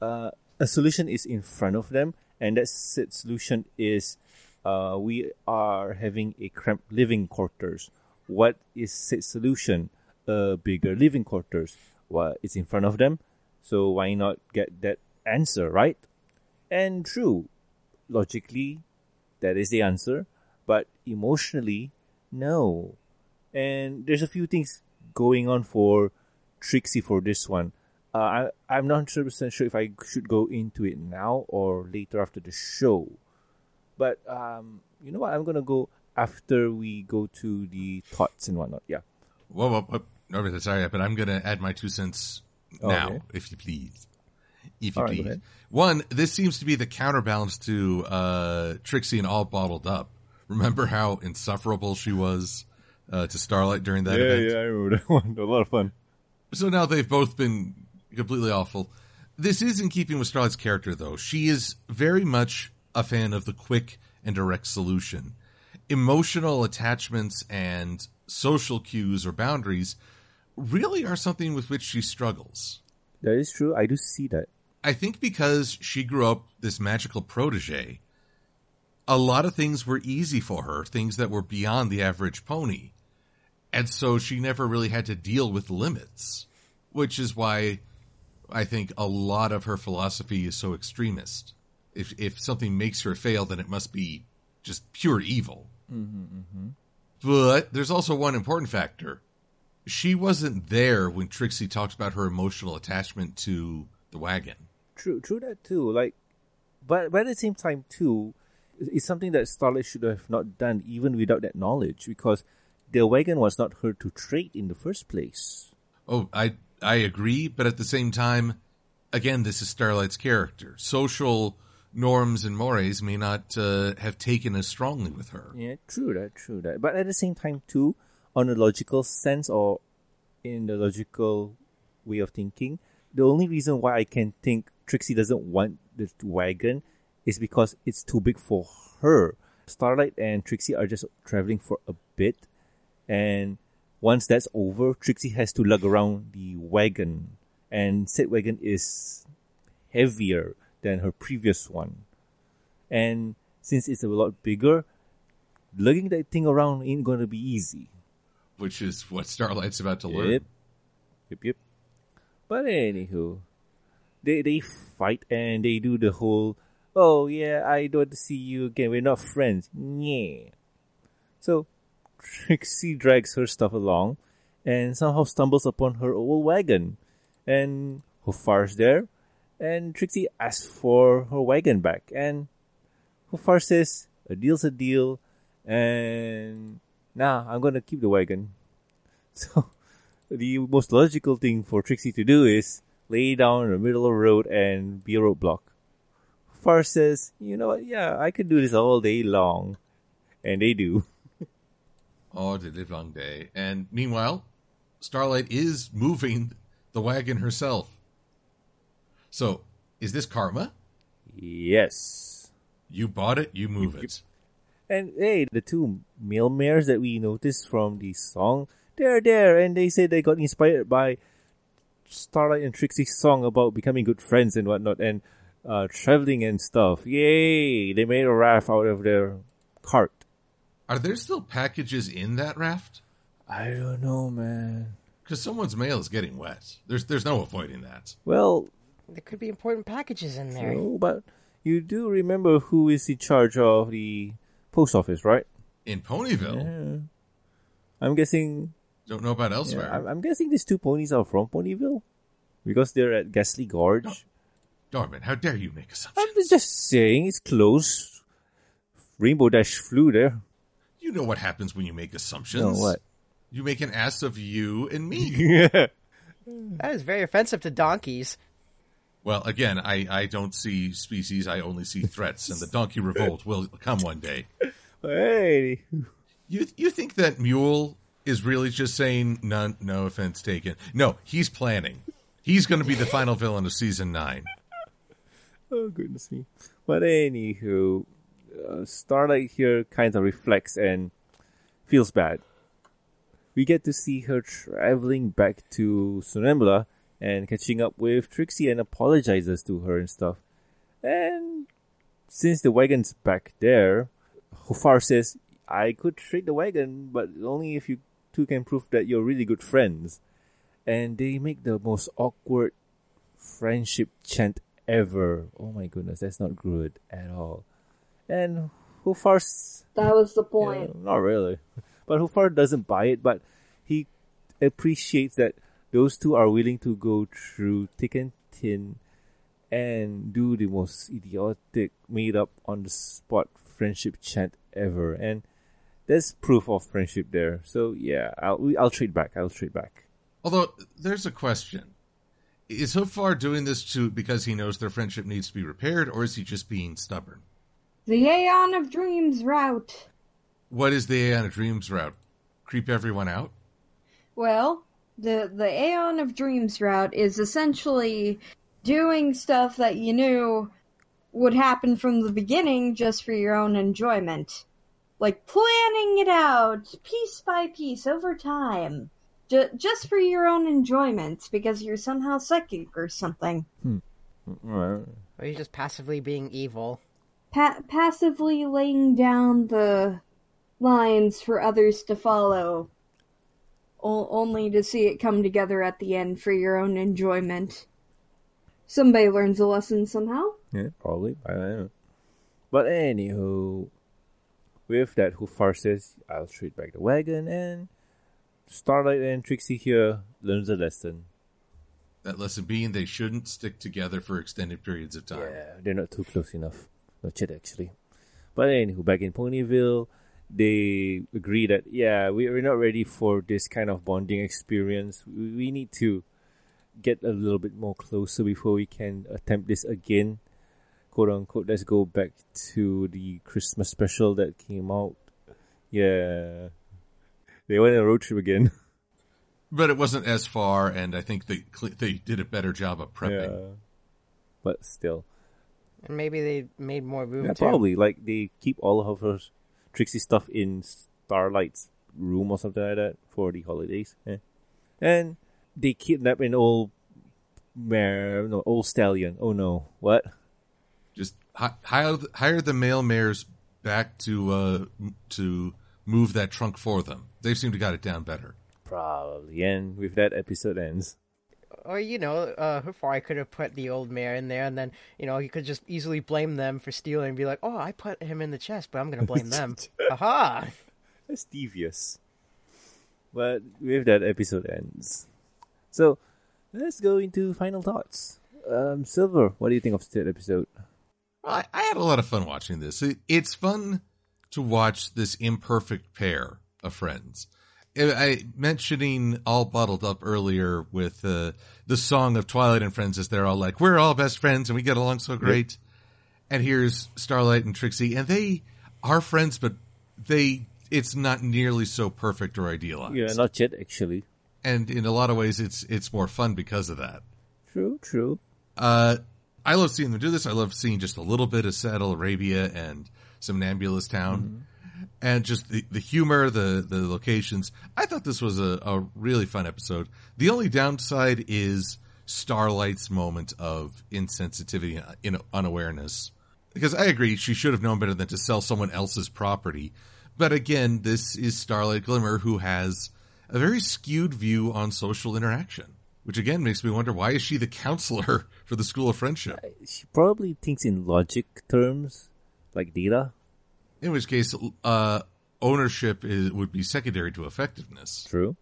Speaker 1: uh, a solution is in front of them, and that solution is uh, we are having a cramped living quarters. What is said solution? A bigger living quarters. well, it's in front of them, so why not get that answer, right? And true, logically, that is the answer, but emotionally, no. And there's a few things going on for Trixie for this one. Uh, I, I'm not 100% sure if I should go into it now or later after the show. But um, you know what? I'm going to go after we go to the thoughts and whatnot. Yeah.
Speaker 2: Whoa, whoa, whoa. Sorry, but I'm going to add my two cents now,
Speaker 1: Okay.
Speaker 2: if you please. If you
Speaker 1: All right, go
Speaker 2: please. One, this seems to be the counterbalance to uh, Trixie and All Bottled Up. Remember how insufferable she was uh, to Starlight during that event?
Speaker 1: Yeah, I remember that one. A lot of fun.
Speaker 2: So now they've both been completely awful. This is in keeping with Starlight's character, though. She is very much a fan of the quick and direct solution. Emotional attachments and social cues or boundaries really are something with which she struggles.
Speaker 1: That is true. I do see that.
Speaker 2: I think because she grew up this magical protege, a lot of things were easy for her, things that were beyond the average pony. And so she never really had to deal with limits, which is why I think a lot of her philosophy is so extremist. If if something makes her fail, then it must be just pure evil. Mm-hmm, mm-hmm. But there's also one important factor. She wasn't there when Trixie talked about her emotional attachment to the wagon.
Speaker 1: True, true that too. Like, but but at the same time too, it's something that Starlight should have not done even without that knowledge because the wagon was not her to trade in the first place.
Speaker 2: Oh, I I agree, but at the same time, again, this is Starlight's character. Social norms and mores may not uh, have taken as strongly with her.
Speaker 1: Yeah, true that, true that. But at the same time too, on a logical sense or in the logical way of thinking, the only reason why I can think Trixie doesn't want the wagon is because it's too big for her. Starlight and Trixie are just traveling for a bit, and once that's over, Trixie has to lug around the wagon, and said wagon is heavier than her previous one. And since it's a lot bigger, lugging that thing around ain't gonna be easy.
Speaker 2: Which is what Starlight's about to learn.
Speaker 1: Yep. Yep, yep. But anywho, they they fight and they do the whole, oh yeah, I don't see you again. We're not friends. Yeah. So Trixie drags her stuff along and somehow stumbles upon her old wagon. And Hoo'Far's there, and Trixie asks for her wagon back. And Hoo'Far says, a deal's a deal, and nah, I'm gonna keep the wagon. So the most logical thing for Trixie to do is lay down in the middle of the road and be a roadblock. Far says, you know what, yeah, I could do this all day long. And they do.
Speaker 2: Oh, the live long day. And meanwhile, Starlight is moving the wagon herself. So, is this karma?
Speaker 1: Yes.
Speaker 2: You bought it, you move it.
Speaker 1: And hey, the two male mares that we noticed from the song, they're there and they say they got inspired by Starlight and Trixie's song about becoming good friends and whatnot and uh, traveling and stuff. Yay! They made a raft out of their cart.
Speaker 2: Are there still packages in that raft?
Speaker 1: I don't know, man.
Speaker 2: Because someone's mail is getting wet. There's there's no avoiding that.
Speaker 1: Well,
Speaker 4: There could be important packages in there.
Speaker 1: no, but you do remember who is in charge of the post office, right?
Speaker 2: In Ponyville,
Speaker 1: Yeah. I'm guessing.
Speaker 2: Don't know about
Speaker 1: Yeah,
Speaker 2: elsewhere.
Speaker 1: I'm, I'm guessing these two ponies are from Ponyville because they're at Ghastly Gorge.
Speaker 2: Darman, how dare you make assumptions?
Speaker 1: I'm just saying it's close. Rainbow Dash flew there.
Speaker 2: You know what happens when you make assumptions.
Speaker 1: No, what?
Speaker 2: You make an ass of you and me.
Speaker 1: Yeah.
Speaker 4: That is very offensive to donkeys.
Speaker 2: well, again, I, I don't see species, I only see threats, and the donkey revolt will come one day.
Speaker 1: Hey.
Speaker 2: You you think that Mule is really just saying none no offense taken? No, he's planning. He's going to be the final villain of season 9.
Speaker 1: Oh goodness me. But anywho, uh, Starlight here kind of reflects and feels bad. We get to see her traveling back to Somnambula and catching up with Trixie and apologizes to her and stuff. And since the wagon's back there, Hoo'Far says, I could trade the wagon, but only if you two can prove that you're really good friends. and they make the most awkward friendship chant ever. Oh my goodness, that's not good at all. And Hoo'Far,
Speaker 3: That was the point.
Speaker 1: not really, but Hoo'Far doesn't buy it, but he appreciates that those two are willing to go through thick and thin and do the most idiotic, made up on the spot friendship chant ever. And there's proof of friendship there. So yeah, I'll we- I'll trade back. I'll trade back.
Speaker 2: Although there's a question: Is Hoo'Far doing this to because he knows their friendship needs to be repaired, or is he just being stubborn?
Speaker 3: The Aeon of Dreams route.
Speaker 2: What is the Aeon of Dreams route? Creep everyone out?
Speaker 3: Well, the the Aeon of Dreams route is essentially doing stuff that you knew would happen from the beginning just for your own enjoyment. Like planning it out piece by piece over time. Ju- just for your own enjoyment because you're somehow psychic or something. Hmm.
Speaker 1: Alright.
Speaker 4: Or he's just passively being evil.
Speaker 3: Pa- passively laying down the lines for others to follow. O- only to see it come together at the end for your own enjoyment. Somebody learns a lesson somehow.
Speaker 1: Yeah, probably. I don't know. But anywho, with that, Hoo'Far says, I'll trade back the wagon, and Starlight and Trixie here learns a lesson.
Speaker 2: That lesson being they shouldn't stick together for extended periods of time.
Speaker 1: Yeah, they're not too close enough. Not yet, actually. But anywho, back in Ponyville, they agree that, yeah, we- we're not ready for this kind of bonding experience. We we need to get a little bit more closer before we can attempt this again. Quote unquote, let's go back to the Christmas special that came out. Yeah. They went on a road trip again.
Speaker 2: But it wasn't as far, and I think they they did a better job of prepping.
Speaker 1: yeah. But still.
Speaker 4: And maybe they made more room
Speaker 1: Yeah,
Speaker 4: too.
Speaker 1: probably. Like they keep all of her Trixie stuff in Starlight's room or something like that for the holidays. Yeah. And they kidnap an old mare, no, old stallion. Oh no, what?
Speaker 2: Just hi- hire the- hire the male mares back to uh to move that trunk for them. They seem to got it down better.
Speaker 1: Probably. And with that, episode ends.
Speaker 4: Or you know, uh, Hufari could have put the old mare in there, and then you know he could just easily blame them for stealing and be like, "Oh, I put him in the chest, but I'm gonna blame them." Aha!
Speaker 1: That's devious. But with that, episode ends. So let's go into final thoughts. Um, Silver, what do you think of that episode?
Speaker 2: I, I had a lot of fun watching this. It, it's fun to watch this imperfect pair of friends. I, mentioning all bottled up earlier with uh, the song of Twilight and Friends, as they're all like, "We're all best friends and we get along so great." And here's Starlight and Trixie, and they are friends, but they it's not nearly so perfect or idealized.
Speaker 1: Yeah, not yet actually.
Speaker 2: and in a lot of ways, it's it's more fun because of that.
Speaker 1: True, true.
Speaker 2: Uh, I love seeing them do this. I love seeing just a little bit of Saddle Arabia and Somnambula's Town, mm-hmm. and just the, the humor, the the locations. I thought this was a, a really fun episode. The only downside is Starlight's moment of insensitivity and unawareness, because I agree she should have known better than to sell someone else's property. But again, this is Starlight Glimmer who has a very skewed view on social interaction. Which again makes me wonder why is she the counselor for the School of Friendship?
Speaker 1: She probably thinks in logic terms, like data.
Speaker 2: In which case, uh, ownership is, would be secondary to effectiveness.
Speaker 1: True.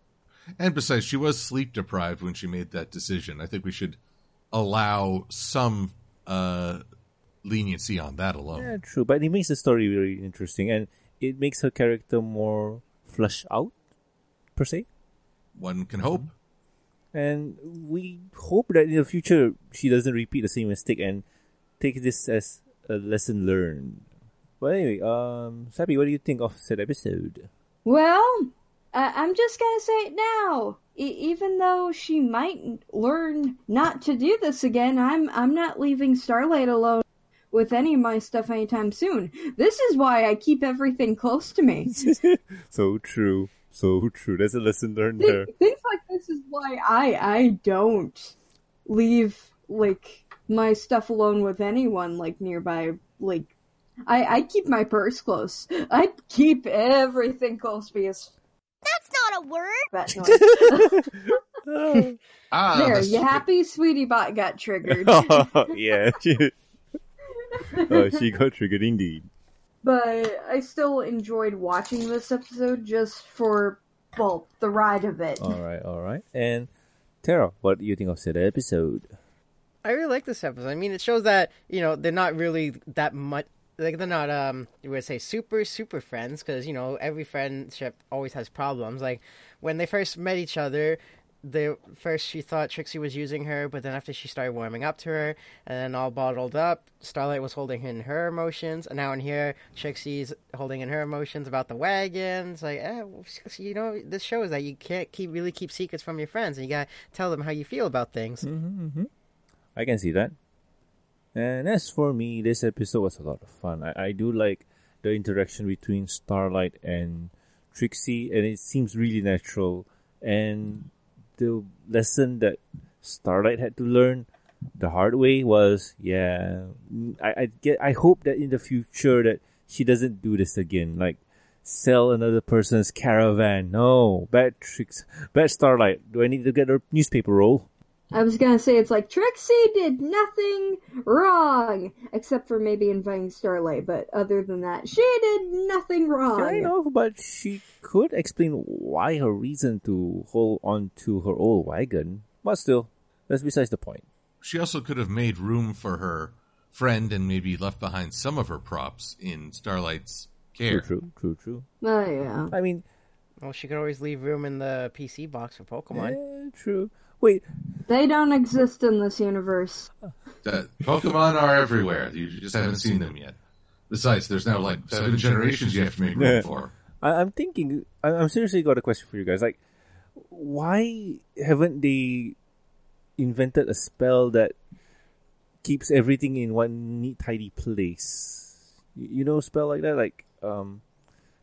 Speaker 2: And besides, she was sleep deprived when she made that decision. I think we should allow some uh, leniency on that alone.
Speaker 1: Yeah, true. But it makes the story very interesting, and it makes her character more flesh out, per se.
Speaker 2: One can hope.
Speaker 1: And we hope that in the future she doesn't repeat the same mistake and take this as a lesson learned. But anyway, um, Sappy, what do you think of said episode?
Speaker 3: Well, I- I'm just gonna say it now. E- even though she might learn not to do this again, I'm I'm not leaving Starlight alone with any of my stuff anytime soon. This is why I keep everything close to me.
Speaker 1: So true. So true. There's a lesson learned
Speaker 3: Thi-
Speaker 1: there.
Speaker 3: Things like this is why I I don't leave like my stuff alone with anyone like nearby. Like I I keep my purse close. I keep everything close because
Speaker 5: That's not a word?
Speaker 3: Bat noise.
Speaker 2: Ah,
Speaker 3: there, you happy? Sweetie Bot got triggered.
Speaker 1: oh, yeah. She, oh, she got triggered indeed.
Speaker 3: But I still enjoyed watching this episode just for, well, the ride of it.
Speaker 1: All right, all right. And Tara, what do you think of said episode?
Speaker 4: I really like this episode. I mean, it shows that you know they're not really that much. Like they're not um you would say super super friends because you know every friendship always has problems. Like when they first met each other, the first she thought Trixie was using her, but then after she started warming up to her and then all bottled up, Starlight was holding in her emotions, and now in here Trixie's holding in her emotions about the wagons. Like, eh, you know, this shows that you can't keep really keep secrets from your friends, and you gotta tell them how you feel about things.
Speaker 1: I can see that. And as for me, this episode was a lot of fun. I, I do like the interaction between Starlight and Trixie, and it seems really natural. And the lesson that Starlight had to learn the hard way was, yeah, I, I get. I hope that in the future that she doesn't do this again. Like sell another person's caravan. No, bad Trixie, bad Starlight. Do I need to get a newspaper roll?
Speaker 3: I was gonna say it's like Trixie did nothing wrong except for maybe inviting Starlight, but other than that, she did nothing wrong.
Speaker 1: I know, but she could explain why her reason to hold on to her old wagon. But still, that's besides the point.
Speaker 2: She also could have made room for her friend and maybe left behind some of her props in Starlight's care.
Speaker 1: True, true, true, true.
Speaker 3: Oh yeah.
Speaker 1: I mean,
Speaker 4: Well, she could always leave room in the PC box for Pokemon.
Speaker 1: eh, true. Wait,
Speaker 3: They don't exist in this universe.
Speaker 2: That Pokemon are everywhere. You just haven't seen them yet. Besides, there's now like seven generations you have to make room
Speaker 1: Yeah.
Speaker 2: for.
Speaker 1: I, I'm thinking. I, I'm seriously got a question for you guys. Like, why haven't they invented a spell that keeps everything in one neat, tidy place? You, you know, a spell like that, like um,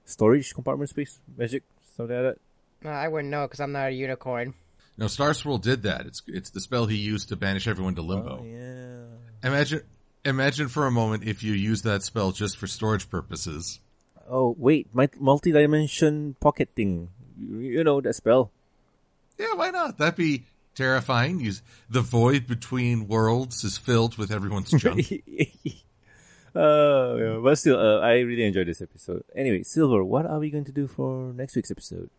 Speaker 1: storage compartment space, magic, something like that.
Speaker 4: No, I wouldn't know because I'm not a unicorn.
Speaker 2: No, Star Swirl did that. It's it's the spell he used to banish everyone to Limbo.
Speaker 1: Oh, yeah.
Speaker 2: Imagine imagine for a moment if you use that spell just for storage purposes.
Speaker 1: Oh wait, my multi-dimension pocket thing. You, you know that spell.
Speaker 2: Yeah, why not? That'd be terrifying. Use the void between worlds is filled with everyone's junk.
Speaker 1: uh, yeah, but still, uh, I really enjoyed this episode. Anyway, Silver, what are we going to do for next week's episode?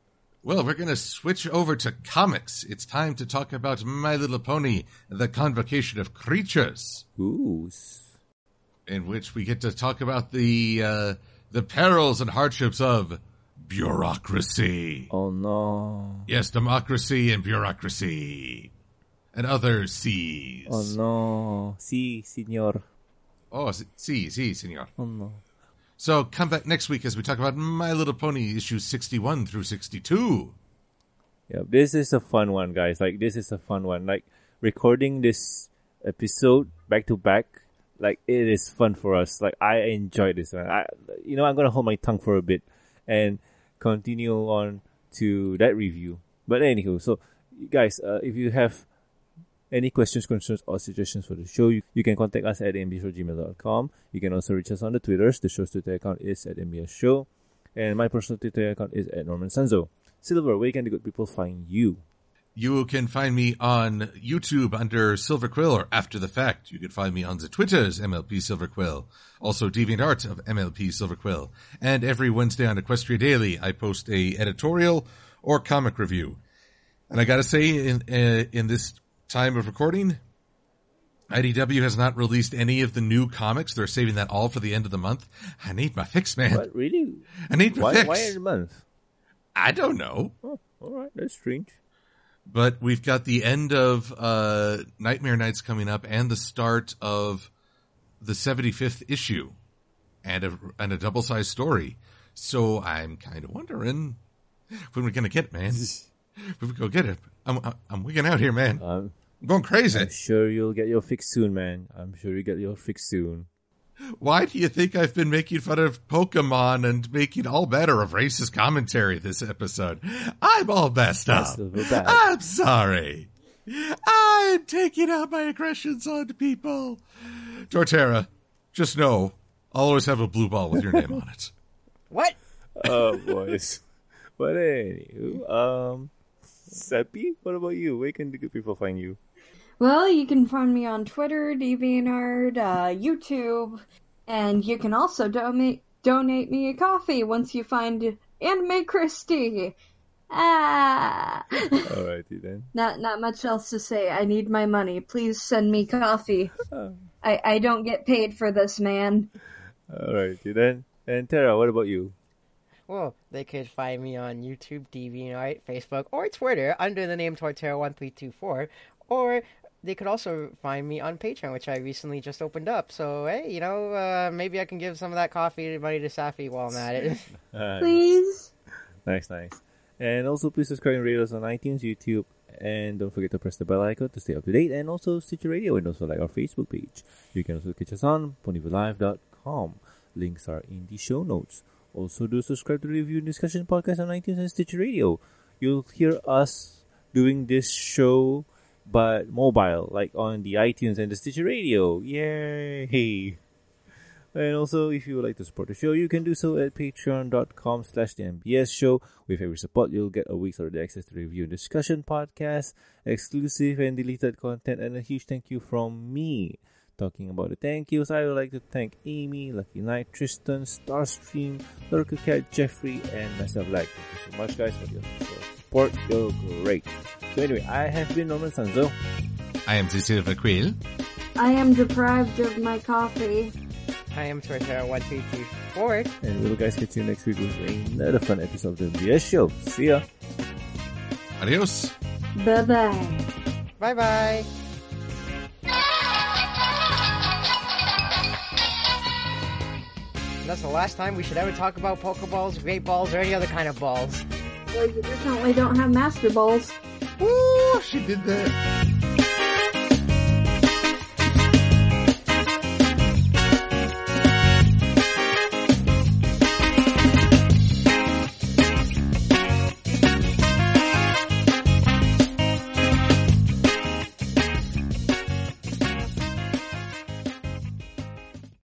Speaker 2: Well, we're going to switch over to comics. It's time to talk about My Little Pony, The Convocation of Creatures,
Speaker 1: Ooh,
Speaker 2: in which we get to talk about the uh, the perils and hardships of bureaucracy.
Speaker 1: oh no,
Speaker 2: Yes, democracy and bureaucracy. And other C's.
Speaker 1: oh no, si, senor.
Speaker 2: Oh, si, si, senor.
Speaker 1: Oh no.
Speaker 2: So come back next week as we talk about My Little Pony issues 61 through 62.
Speaker 1: Yeah, this is a fun one, guys. Like this is a fun one. Like recording this episode back to back. Like it is fun for us. Like I enjoy this one. I, you know, I'm gonna hold my tongue for a bit and continue on to that review. But anywho, so guys, uh, if you have any questions, concerns, or suggestions for the show, you, you can contact us at mbshowgmail.com. You can also reach us on the Twitters. The show's Twitter account is at mbs show, and my personal Twitter account is at Norman Sanzo. Silver, where can the good people find you?
Speaker 2: You can find me on YouTube under Silver Quill or After the Fact. You can find me on the Twitters, MLP Silver Quill. Also DeviantArt of MLP Silver Quill. And every Wednesday on Equestria Daily, I post a editorial or comic review. And I gotta say, in, uh, in this time of recording, IDW has not released any of the new comics. They're saving that all for the end of the month. I need my fix, man.
Speaker 1: What really?
Speaker 2: I need my
Speaker 1: Why?
Speaker 2: fix.
Speaker 1: Why a month?
Speaker 2: I don't know.
Speaker 1: Oh, all right, that's strange.
Speaker 2: But we've got the end of uh, Nightmare Knights coming up and the start of the 75th issue and a, and a double sized story. So I'm kind of wondering when we're going to get it, man. when we go get it. I'm, I'm, I'm wigging out here, man.
Speaker 1: Um,
Speaker 2: I'm going crazy.
Speaker 1: I'm sure you'll get your fix soon, man. I'm sure you get your fix soon.
Speaker 2: Why do you think I've been making fun of Pokemon and making all better of racist commentary this episode? I'm all messed up.
Speaker 1: That's a little bad.
Speaker 2: I'm sorry. I'm taking out my aggressions on people. Torterra, just know I'll always have a blue ball with your name on it.
Speaker 4: What?
Speaker 1: Oh, boys. But anywho, um, Seppi, what about you? Where can the good people find you?
Speaker 3: Well, you can find me on Twitter, DeviantArt, uh, YouTube, and you can also donate donate me a coffee once you find Anime Christie. Ah,
Speaker 1: Alrighty then.
Speaker 3: not not much else to say. I need my money. Please send me coffee. I I don't get paid for this, man.
Speaker 1: Alrighty then. And Tara, what about you?
Speaker 4: Well, they could find me on YouTube, DeviantArt, Facebook, or Twitter under the name Torterra1324, or they could also find me on Patreon, which I recently just opened up. So, hey, you know, uh, maybe I can give some of that coffee money to Safi while I'm at it.
Speaker 1: Nice.
Speaker 3: Please.
Speaker 1: Nice, nice. And also, please subscribe and rate us on iTunes, YouTube, and don't forget to press the bell icon to stay up to date. And also, Stitcher Radio, and also like our Facebook page. You can also catch us on ponyvillelive.com. Links are in the show notes. Also, do subscribe to the Review Discussion podcast on iTunes and Stitcher Radio. You'll hear us doing this show, but mobile, like on the iTunes and the Stitcher Radio. Yay! And also, if you would like to support the show, you can do so at patreon.com slash the MBS show. With every support, you'll get a week's early access to review and discussion podcast, exclusive and deleted content, and a huge thank you from me. Talking about the thank yous, I would like to thank Amy, Lucky Knight, Tristan, Starstream, Lurker Cat, Jeffrey, and myself. Like, thank you so much, guys, for your support. You're great. So anyway, I have been Norman Sanzo.
Speaker 2: I am Silver Quill.
Speaker 3: I am deprived of my coffee.
Speaker 4: I am Torterra1324.
Speaker 1: And we'll guys catch you next week with another fun episode of the MBS show. See ya!
Speaker 2: Adios.
Speaker 3: Bye bye.
Speaker 4: Bye bye. That's the last time we should ever talk about Pokeballs, Great Balls, or any other kind of balls.
Speaker 3: Well, you definitely don't have Master Balls.
Speaker 2: Woo! She did that.